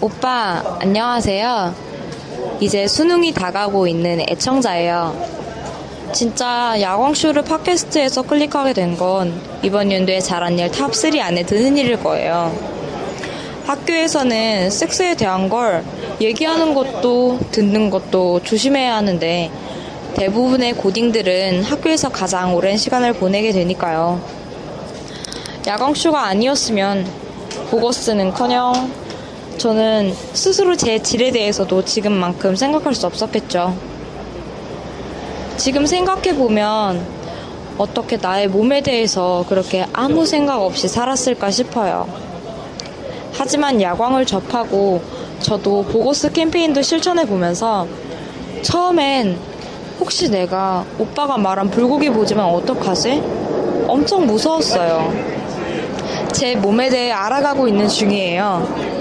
오빠, 안녕하세요. 이제 수능이 다가오고 있는 애청자예요. 진짜 야광쇼를 팟캐스트에서 클릭하게 된 건 이번 연도에 잘한 일 top 3 안에 드는 일일 거예요. 학교에서는 섹스에 대한 걸 얘기하는 것도 듣는 것도 조심해야 하는데 대부분의 고딩들은 학교에서 가장 오랜 시간을 보내게 되니까요. 야광쇼가 아니었으면 보고스는 커녕 저는 스스로 제 질에 대해서도 지금만큼 생각할 수 없었겠죠. 지금 생각해보면 어떻게 나의 몸에 대해서 그렇게 아무 생각 없이 살았을까 싶어요. 하지만 야광을 접하고 저도 보고스 캠페인도 실천해 보면서 처음엔 혹시 내가 오빠가 말한 불고기 보지만 어떡하지? 엄청 무서웠어요. 제 몸에 대해 알아가고 있는 중이에요.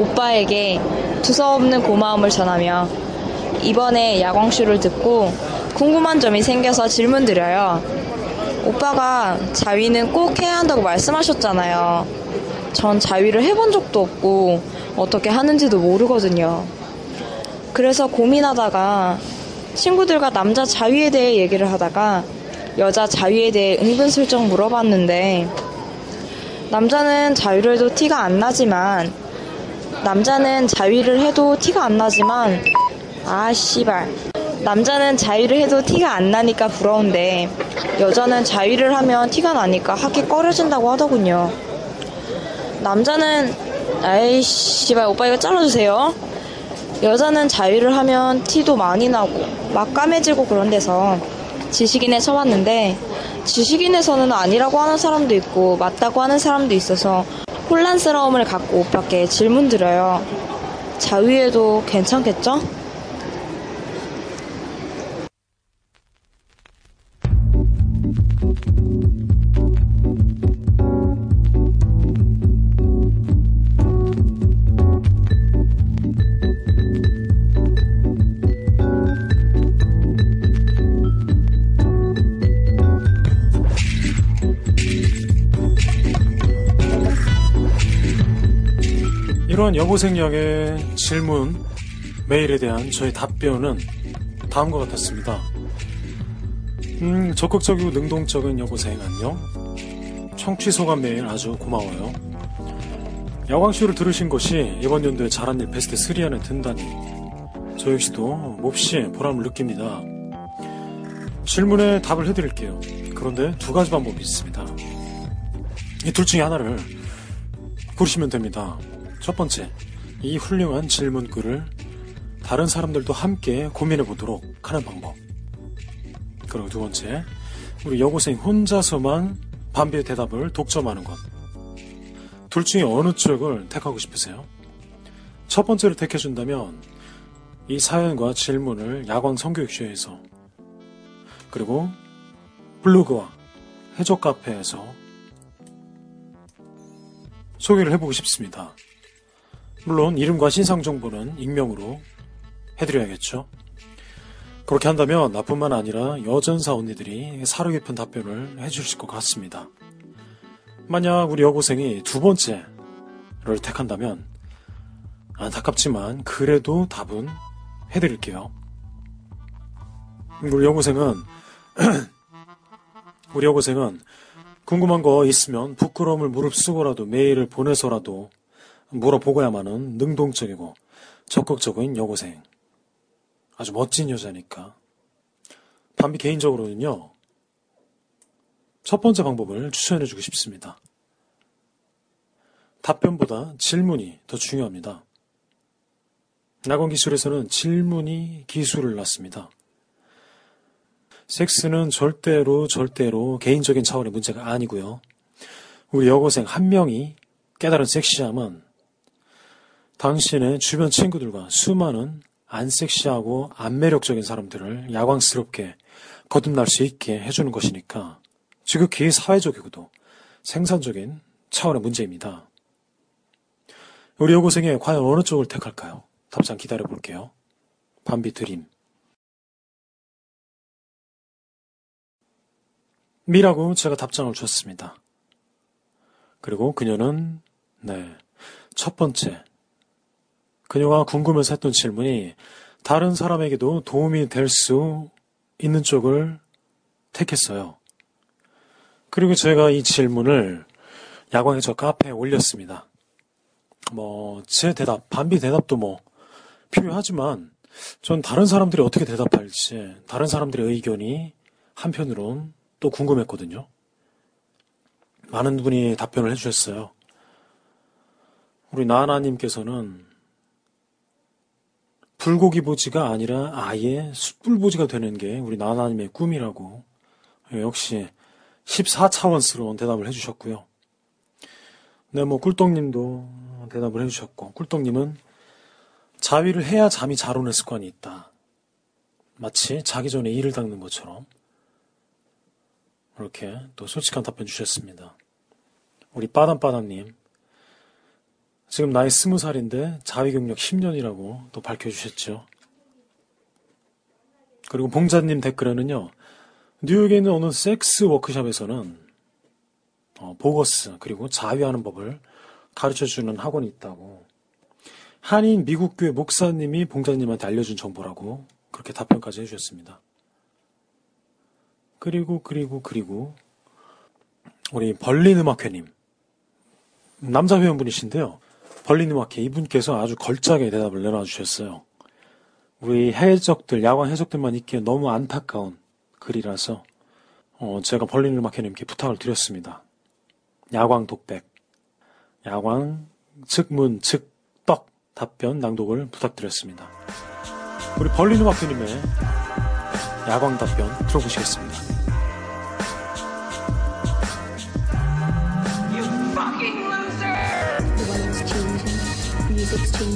오빠에게 두서없는 고마움을 전하며 이번에 야광쇼를 듣고 궁금한 점이 생겨서 질문 드려요. 오빠가 자위는 꼭 해야 한다고 말씀하셨잖아요. 전 자위를 해본 적도 없고 어떻게 하는지도 모르거든요. 그래서 고민하다가 친구들과 남자 자위에 대해 얘기를 하다가 여자 자위에 대해 은근슬쩍 물어봤는데 남자는 자위를 해도 티가 안 나지만 남자는 자위를 해도 티가 안 나지만 아 씨발. 남자는 자위를 해도 티가 안 나니까 부러운데 여자는 자위를 하면 티가 나니까 하기 꺼려진다고 하더군요. 남자는 아이 씨발 오빠 이거 잘라주세요. 여자는 자위를 하면 티도 많이 나고 막 까매지고 그런 데서 지식인에 쳐봤는데 지식인에서는 아니라고 하는 사람도 있고 맞다고 하는 사람도 있어서 혼란스러움을 갖고 오빠께 질문 드려요. 자위에도 괜찮겠죠? 여고생 양의 질문, 메일에 대한 저의 답변은 다음과 같았습니다. 음, 적극적이고 능동적인 여고생 안녕. 청취 소감 메일 아주 고마워요. 야광쇼를 들으신 것이 이번 연도에 잘한 일 베스트 3 안에 든다니 저 역시도 몹시 보람을 느낍니다. 질문에 답을 해드릴게요. 그런데 두 가지 방법이 있습니다. 이 둘 중에 하나를 고르시면 됩니다. 첫 번째, 이 훌륭한 질문글을 다른 사람들도 함께 고민해 보도록 하는 방법. 그리고 두 번째, 우리 여고생 혼자서만 반비의 대답을 독점하는 것. 둘 중에 어느 쪽을 택하고 싶으세요? 첫 번째를 택해준다면 이 사연과 질문을 야광 성교육쇼에서 그리고 블로그와 해적 카페에서 소개를 해보고 싶습니다. 물론 이름과 신상 정보는 익명으로 해드려야겠죠. 그렇게 한다면 나뿐만 아니라 여전사 언니들이 사려 깊은 답변을 해주실 것 같습니다. 만약 우리 여고생이 두 번째를 택한다면 안타깝지만 그래도 답은 해드릴게요. 우리 여고생은 우리 여고생은 궁금한 거 있으면 부끄러움을 무릅쓰고라도 메일을 보내서라도 물어보고야만은 능동적이고 적극적인 여고생. 아주 멋진 여자니까 반비 개인적으로는요, 첫 번째 방법을 추천해주고 싶습니다. 답변보다 질문이 더 중요합니다. 낙원 기술에서는 질문이 기술을 낳습니다. 섹스는 절대로 절대로 개인적인 차원의 문제가 아니고요. 우리 여고생 한 명이 깨달은 섹시함은 당신의 주변 친구들과 수많은 안 섹시하고 안 매력적인 사람들을 야광스럽게 거듭날 수 있게 해주는 것이니까 지극히 사회적이고도 생산적인 차원의 문제입니다. 우리 여고생이 과연 어느 쪽을 택할까요? 답장 기다려 볼게요. 밤비 드림. 미라고 제가 답장을 줬습니다. 그리고 그녀는, 네, 첫 번째. 그녀가 궁금해서 했던 질문이 다른 사람에게도 도움이 될 수 있는 쪽을 택했어요. 그리고 제가 이 질문을 야광의 저 카페에 올렸습니다. 뭐, 제 대답, 반비 대답도 뭐, 필요하지만, 전 다른 사람들이 어떻게 대답할지, 다른 사람들의 의견이 한편으론 또 궁금했거든요. 많은 분이 답변을 해주셨어요. 우리 나나님께서는 불고기 보지가 아니라 아예 숯불 보지가 되는 게 우리 나나님의 꿈이라고 역시 14차원스러운 대답을 해주셨고요. 네, 뭐 꿀떡님도 대답을 해주셨고 꿀떡님은 자위를 해야 잠이 잘 오는 습관이 있다. 마치 자기 전에 이를 닦는 것처럼 이렇게 또 솔직한 답변 주셨습니다. 우리 빠담빠담님 지금 나이 스무 살인데 자위 경력 10년이라고 또 밝혀주셨죠. 그리고 봉자님 댓글에는요. 뉴욕에 있는 어느 섹스 워크숍에서는 어, 보거스 그리고 자위하는 법을 가르쳐주는 학원이 있다고 한인 미국교회 목사님이 봉자님한테 알려준 정보라고 그렇게 답변까지 해주셨습니다. 그리고 그리고 그리고 우리 벌린 음악회님 남자 회원분이신데요. 음악회 이분께서 아주 걸작의 대답을 내놔주셨어요. 우리 해적들 야광 해적들만 있기에 너무 안타까운 글이라서 어, 제가 벌린 음악회님께 부탁을 드렸습니다. 야광 독백, 야광 즉문 즉떡 답변 낭독을 부탁드렸습니다. 우리 벌린 음악회님의 야광 답변 들어보시겠습니다.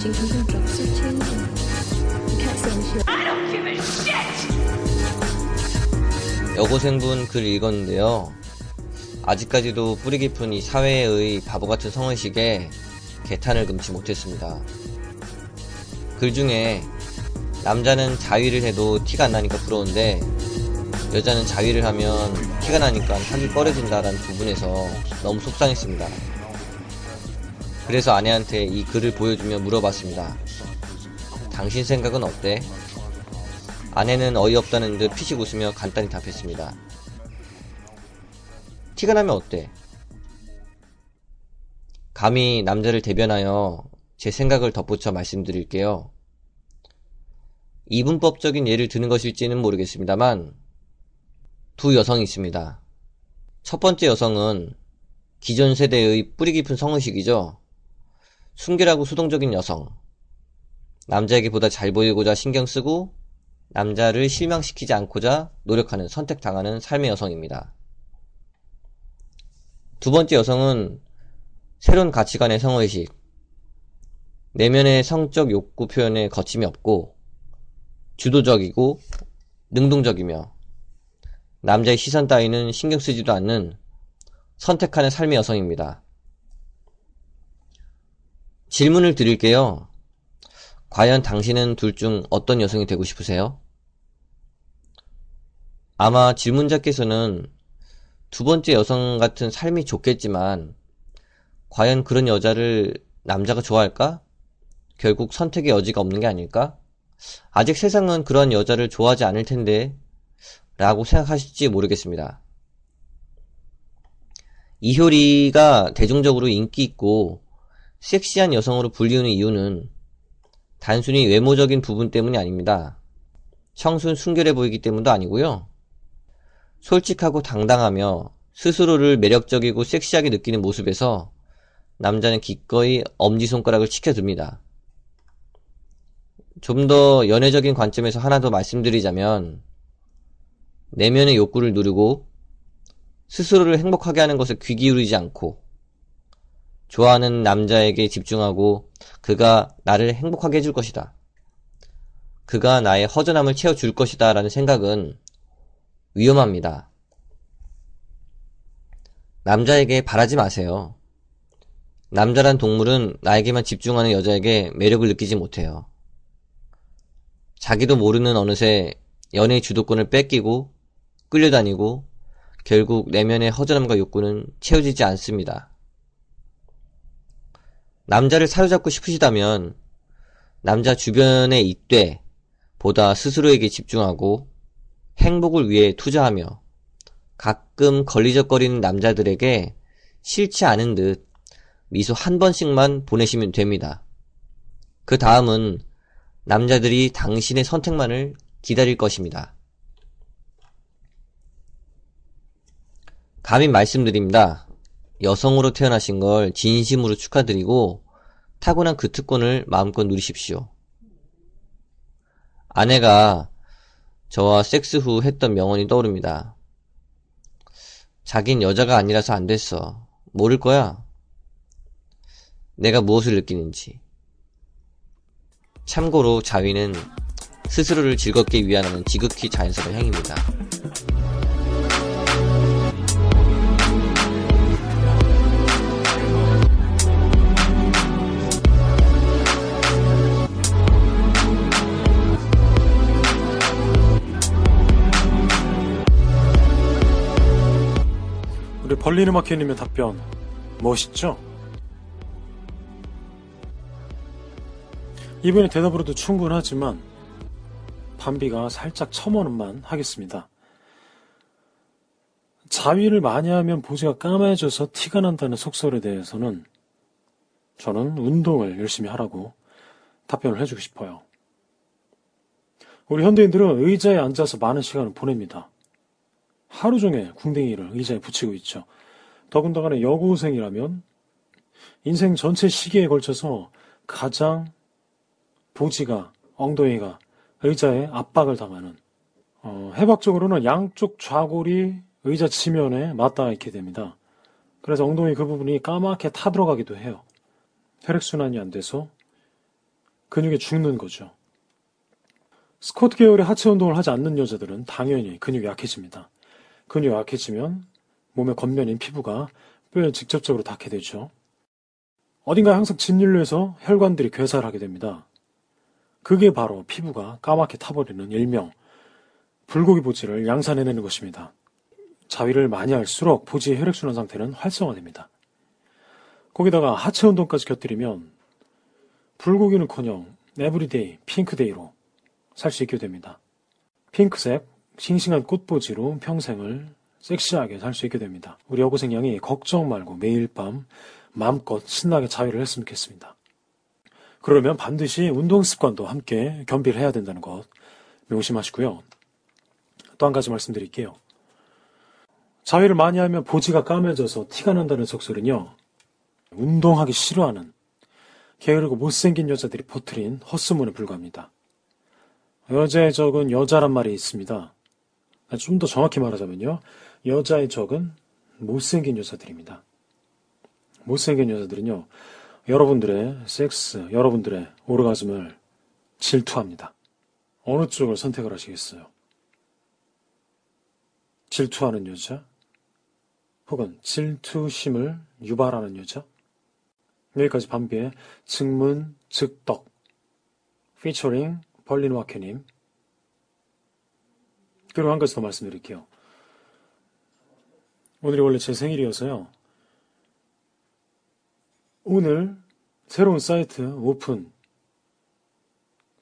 Changing, even drugs are changing. You can't say anything. 여고생분 글 읽었는데요. 아직까지도 뿌리 깊은 이 사회의 바보 같은 성의식에 개탄을 금치 못했습니다. 글 중에 남자는 자위를 해도 티가 안 나니까 부러운데 여자는 자위를 하면 티가 나니까 한이 꺼려진다라는 부분에서 너무 속상했습니다. 그래서 아내한테 이 글을 보여주며 물어봤습니다. 당신 생각은 어때? 아내는 어이없다는 듯 피식 웃으며 간단히 답했습니다. 티가 나면 어때? 감히 남자를 대변하여 제 생각을 덧붙여 말씀드릴게요. 이분법적인 예를 드는 것일지는 모르겠습니다만 두 여성이 있습니다. 첫 번째 여성은 기존 세대의 뿌리 깊은 성의식이죠. 순결하고 수동적인 여성. 남자에게 보다 잘 보이고자 신경 쓰고 남자를 실망시키지 않고자 노력하는 선택당하는 삶의 여성입니다. 두 번째 여성은 새로운 가치관의 성의식. 내면의 성적 욕구 표현에 거침이 없고 주도적이고 능동적이며 남자의 시선 따위는 신경 쓰지도 않는 선택하는 삶의 여성입니다. 질문을 드릴게요. 과연 당신은 둘 중 어떤 여성이 되고 싶으세요? 아마 질문자께서는 두 번째 여성 같은 삶이 좋겠지만, 과연 그런 여자를 남자가 좋아할까? 결국 선택의 여지가 없는 게 아닐까? 아직 세상은 그런 여자를 좋아하지 않을 텐데, 라고 생각하실지 모르겠습니다. 이효리가 대중적으로 인기 있고 섹시한 여성으로 불리우는 이유는 단순히 외모적인 부분 때문이 아닙니다. 청순 순결해 보이기 때문도 아니고요. 솔직하고 당당하며 스스로를 매력적이고 섹시하게 느끼는 모습에서 남자는 기꺼이 엄지손가락을 치켜듭니다. 좀 더 연애적인 관점에서 하나 더 말씀드리자면 내면의 욕구를 누르고 스스로를 행복하게 하는 것에 귀 기울이지 않고 좋아하는 남자에게 집중하고 그가 나를 행복하게 해줄 것이다. 그가 나의 허전함을 채워줄 것이다 라는 생각은 위험합니다. 남자에게 바라지 마세요. 남자란 동물은 나에게만 집중하는 여자에게 매력을 느끼지 못해요. 자기도 모르는 어느새 연애의 주도권을 뺏기고 끌려다니고 결국 내면의 허전함과 욕구는 채워지지 않습니다. 남자를 사로잡고 싶으시다면 남자 주변에 있되 보다 스스로에게 집중하고 행복을 위해 투자하며 가끔 걸리적거리는 남자들에게 싫지 않은 듯 미소 한 번씩만 보내시면 됩니다. 그 다음은 남자들이 당신의 선택만을 기다릴 것입니다. 감히 말씀드립니다. 여성으로 태어나신 걸 진심으로 축하드리고 타고난 그 특권을 마음껏 누리십시오. 아내가 저와 섹스 후 했던 명언이 떠오릅니다. 자긴 여자가 아니라서 안 됐어. 모를 거야. 내가 무엇을 느끼는지. 참고로 자위는 스스로를 즐겁게 위안하는 지극히 자연스러운 행위입니다. 우리 벌리는 마켓님의 답변 멋있죠? 이번에 대답으로도 충분하지만 반비가 살짝 첨언만 하겠습니다. 자위를 많이 하면 보지가 까매져서 티가 난다는 속설에 대해서는 저는 운동을 열심히 하라고 답변을 해주고 싶어요. 우리 현대인들은 의자에 앉아서 많은 시간을 보냅니다. 하루 종일 궁뎅이를 의자에 붙이고 있죠. 더군다나 여고생이라면 인생 전체 시기에 걸쳐서 가장 보지가 엉덩이가 의자에 압박을 당하는 어, 해박적으로는 양쪽 좌골이 의자 치면에 맞닿아 있게 됩니다. 그래서 엉덩이 그 부분이 까맣게 타들어가기도 해요. 혈액순환이 안 돼서 근육이 죽는 거죠. 스쿼트 계열의 하체 운동을 하지 않는 여자들은 당연히 근육이 약해집니다. 근육이 약해지면 몸의 겉면인 피부가 뼈에 직접적으로 닿게 되죠. 어딘가에 항상 짓눌려서 혈관들이 괴사를 하게 됩니다. 그게 바로 피부가 까맣게 타버리는 일명 불고기 보지를 양산해내는 것입니다. 자위를 많이 할수록 보지의 혈액순환 상태는 활성화됩니다. 거기다가 하체 운동까지 곁들이면 불고기는커녕 everyday pink day로 살 수 있게 됩니다. 핑크색 싱싱한 꽃보지로 평생을 섹시하게 살 수 있게 됩니다. 우리 여고생 양이 걱정 말고 매일 밤 마음껏 신나게 자위를 했으면 좋겠습니다. 그러면 반드시 운동 습관도 함께 겸비를 해야 된다는 것 명심하시고요. 또 한 가지 말씀드릴게요. 자위를 많이 하면 보지가 까매져서 티가 난다는 속설은요. 운동하기 싫어하는 게으르고 못생긴 여자들이 퍼트린 헛소문에 불과합니다. 여자의 적은 여자란 말이 있습니다. 좀 더 정확히 말하자면요. 여자의 적은 못생긴 여자들입니다. 못생긴 여자들은요. 여러분들의 섹스, 여러분들의 오르가즘을 질투합니다. 어느 쪽을 선택을 하시겠어요? 질투하는 여자? 혹은 질투심을 유발하는 여자? 여기까지 반비의 증문, 즉덕, 피처링 벌린 와케님. 그리고 한 가지 더 말씀드릴게요. 오늘이 원래 제 생일이어서요. 오늘 새로운 사이트 오픈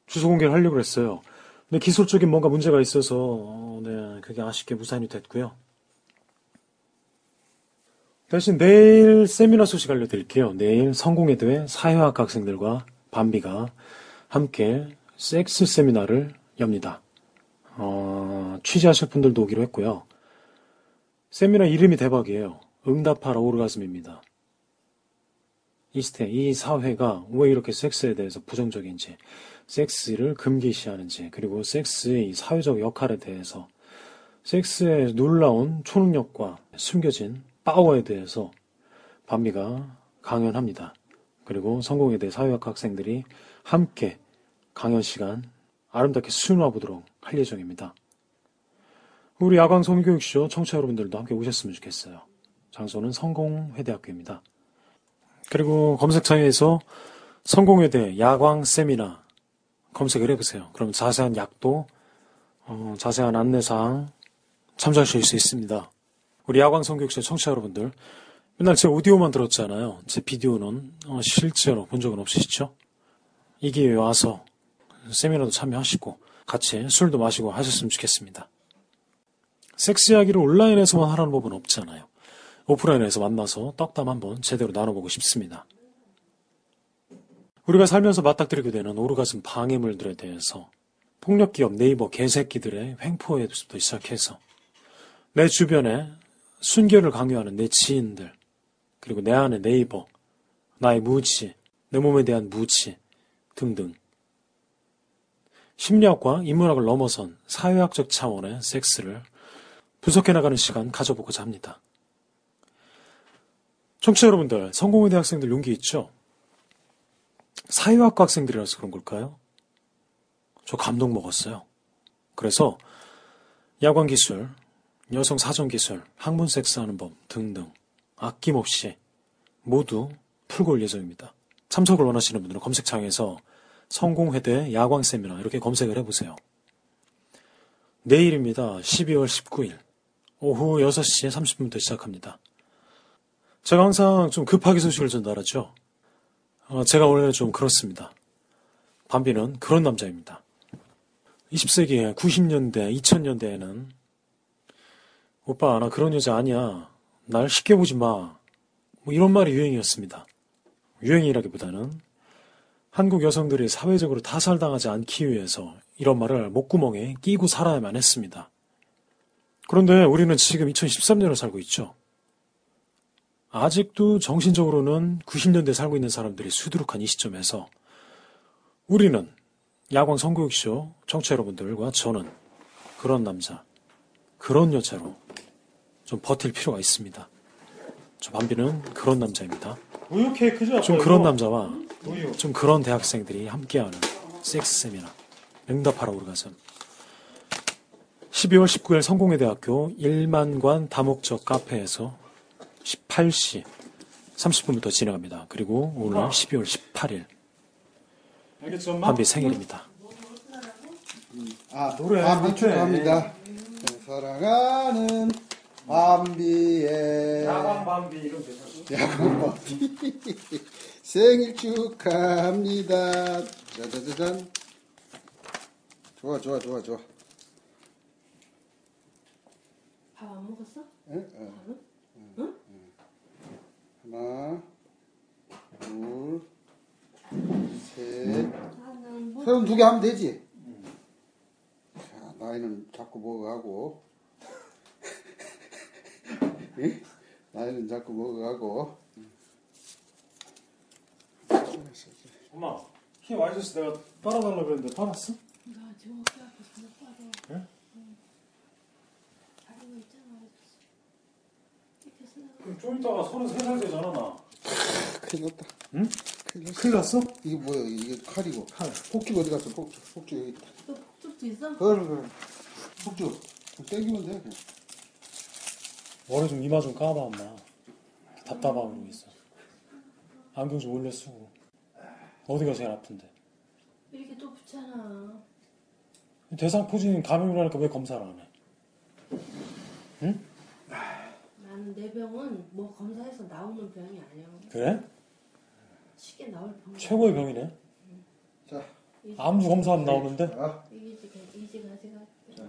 주소 공개를 하려고 했어요. 근데 기술적인 뭔가 문제가 있어서 어, 네, 그게 아쉽게 무산이 됐고요. 대신 내일 세미나 소식 알려드릴게요. 내일 성공회 대회 사회학 학생들과 반비가 함께 섹스 세미나를 엽니다. 어, 취재하실 분들도 오기로 했고요. 세미나 이름이 대박이에요. 응답하라 오르가즘입니다. 이 시대, 이 사회가 왜 이렇게 섹스에 대해서 부정적인지, 섹스를 금기시하는지, 그리고 섹스의 이 사회적 역할에 대해서, 섹스의 놀라운 초능력과 숨겨진 파워에 대해서 반미가 강연합니다. 그리고 성공에 대해 사회학 학생들이 함께 강연 시간 아름답게 수놓아 보도록 할 예정입니다. 우리 야광 성교육쇼 청취자 여러분들도 함께 오셨으면 좋겠어요. 장소는 성공회대학교입니다. 그리고 검색창에서 성공회대 야광 세미나 검색을 해보세요. 그럼 자세한 약도, 어, 자세한 안내사항 참조하실 수 있습니다. 우리 야광 성교육쇼 청취자 여러분들, 맨날 제 오디오만 들었잖아요. 제 비디오는 어, 실제로 본 적은 없으시죠? 이 기회에 와서 세미나도 참여하시고 같이 술도 마시고 하셨으면 좋겠습니다. 섹스 이야기를 온라인에서만 하라는 법은 없잖아요. 오프라인에서 만나서 떡담 한번 제대로 나눠보고 싶습니다. 우리가 살면서 맞닥뜨리게 되는 오르가즘 방해물들에 대해서 폭력기업 네이버 개새끼들의 횡포에부터 시작해서 내 주변에 순결을 강요하는 내 지인들 그리고 내 안의 네이버 나의 무지 내 몸에 대한 무지 등등 심리학과 인문학을 넘어선 사회학적 차원의 섹스를 분석해 나가는 시간 가져보고자 합니다. 청취자 여러분들, 성공회대 학생들 용기 있죠? 사회학과 학생들이라서 그런 걸까요? 저 감동 먹었어요. 그래서 야광 기술, 여성 사전 기술, 학문 섹스하는 법 등등 아낌없이 모두 풀고 올 예정입니다. 참석을 원하시는 분들은 검색창에서 성공회대 야광 세미나 이렇게 검색을 해보세요. 내일입니다. 12월 19일 오후 6시 30분부터 시작합니다. 제가 항상 좀 급하게 소식을 전달하죠. 어, 제가 원래는 좀 그렇습니다. 밤비는 그런 남자입니다. 20세기 90년대, 2000년대에는 오빠 나 그런 여자 아니야. 날 쉽게 보지 마. 뭐 이런 말이 유행이었습니다. 유행이라기보다는 한국 여성들이 사회적으로 타살당하지 않기 위해서 이런 말을 목구멍에 끼고 살아야만 했습니다. 그런데 우리는 지금 2013년을 살고 있죠. 아직도 정신적으로는 90년대 살고 있는 사람들이 수두룩한 이 시점에서 우리는 야광 성교육쇼 청취자 여러분들과 저는 그런 남자, 그런 여자로 좀 버틸 필요가 있습니다. 저 밤비는 그런 남자입니다. 우유 케이크죠? 좀 그런 남자와 우유. 좀 그런 대학생들이 함께하는 섹스 세미나 응답하라 오르가즘 12월 19일 성공회대학교 1만관 다목적 카페에서 18시 30분부터 진행합니다. 그리고 오늘 12월 18일 알겠죠, 엄마? 밤비 생일입니다. 아, 노래 밤비 앞에. 축하합니다. 사랑하는 밤비의 야광 밤비 이런 거 야광 밤비 생일 축하합니다. 짜자자잔. 좋아, 좋아, 좋아, 좋아. 밥 안 먹었어? 응? 응? 하나, 둘, 셋. 뭐 서른 두개 하면 되지. 자, 나이는 자꾸 먹어가고. 응? 나이는 자꾸 먹어가고. 엄마, 힘 많이 줬어. 내가 빨아달라고 그랬는데 빨았어? 나 지금 어깨 아파서 못 빨아. 응? 다른 거 있잖아. 이렇게 쓰다가 그럼 좀 이따가 33살 되잖아, 나. 큰일 났다. 응? 큰일 났어. 큰일 났어? 이게 뭐야? 이게 칼이고. 칼. 폭죽 어디 갔어? 폭죽. 폭죽 여기 있다. 또 폭죽도 있어? 그래, 그래. 폭죽. 좀 땡기면 돼. 그냥. 머리 좀 이마 좀 까봐, 엄마. 답답함으로 있어. 안경 좀 올려 쓰고. 어디가 제일 아픈데? 이렇게 또 붙잖아. 대상포진 감염이라니까 왜 검사를 안 해? 나는 내 병은 뭐 검사해서 나오는 병이 아니야. 그래? 쉽게 나올 병. 최고의 병이네. 자, 암주 검사하면 나오는데? 자. 이게 이지 가지가.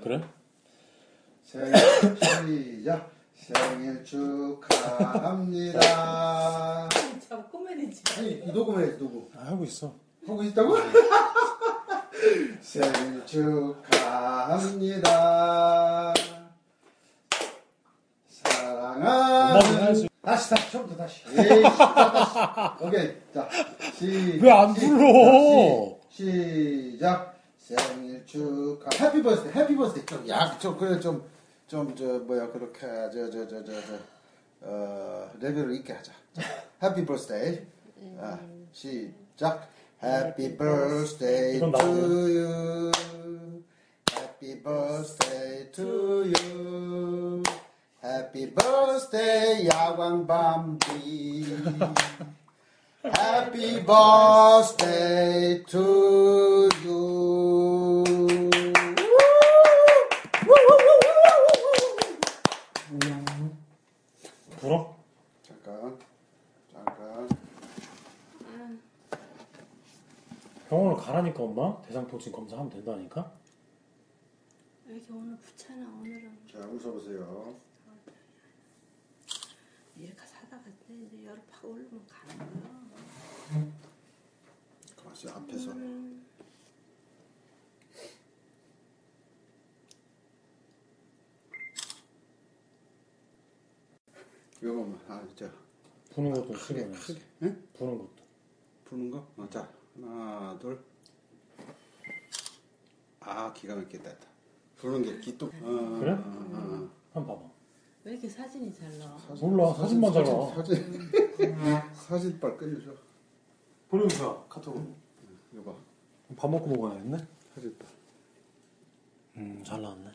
그래? 생일 시작. 생일 축하합니다. 참 코미디지. 아니, 이 녹음 해야지, 녹음. 아, 하고 있어. 하고 있다고? 생일 축하합니다. 해야지. 다시 다시 처음부터 다시. 에이, 다시. 오케이. 자, 시. 왜안 시- 불러? 자, 시, 시작. 생일 축하. Happy birthday. Happy birthday. 좀 약, 좀 그래 좀 좀 저 뭐야 그렇게 저 저 저 저 저 어, 레벨을 있게 하자. Happy birthday. 아, 시작. Happy birthday 이건 to 나오네. you. Happy birthday to you. Happy birthday 야광 밤비. Happy birthday to you. 불어? 잠깐, 잠깐. 병원을 가라니까 엄마? 대상통증 검사하면 된다니까? 이렇게 오늘 부채나 오늘은 자, 웃어보세요. 이렇게 사다가 이제 열을 팍 올리면 가는 거야. 가만있어 앞에서. 음. 요거만, 아, 자, 부는 것도 크게, 싫어요. 크게. 응? 부는 것도. 푸는 거? 어, 자, 하나, 둘. 아, 기가 막히게 됐다. 부는 게 기똥. 어, 그래? 어, 어. 한번 봐봐. 왜 이렇게 사진이 잘 나와? 몰라, 사진만 잘 나와. 사진, 사진 빨 끝내줘. 보내주세요, 카톡으로. 이거 봐. 밥 먹고 먹어야겠네? 사진 빨. 음, 잘 나왔네.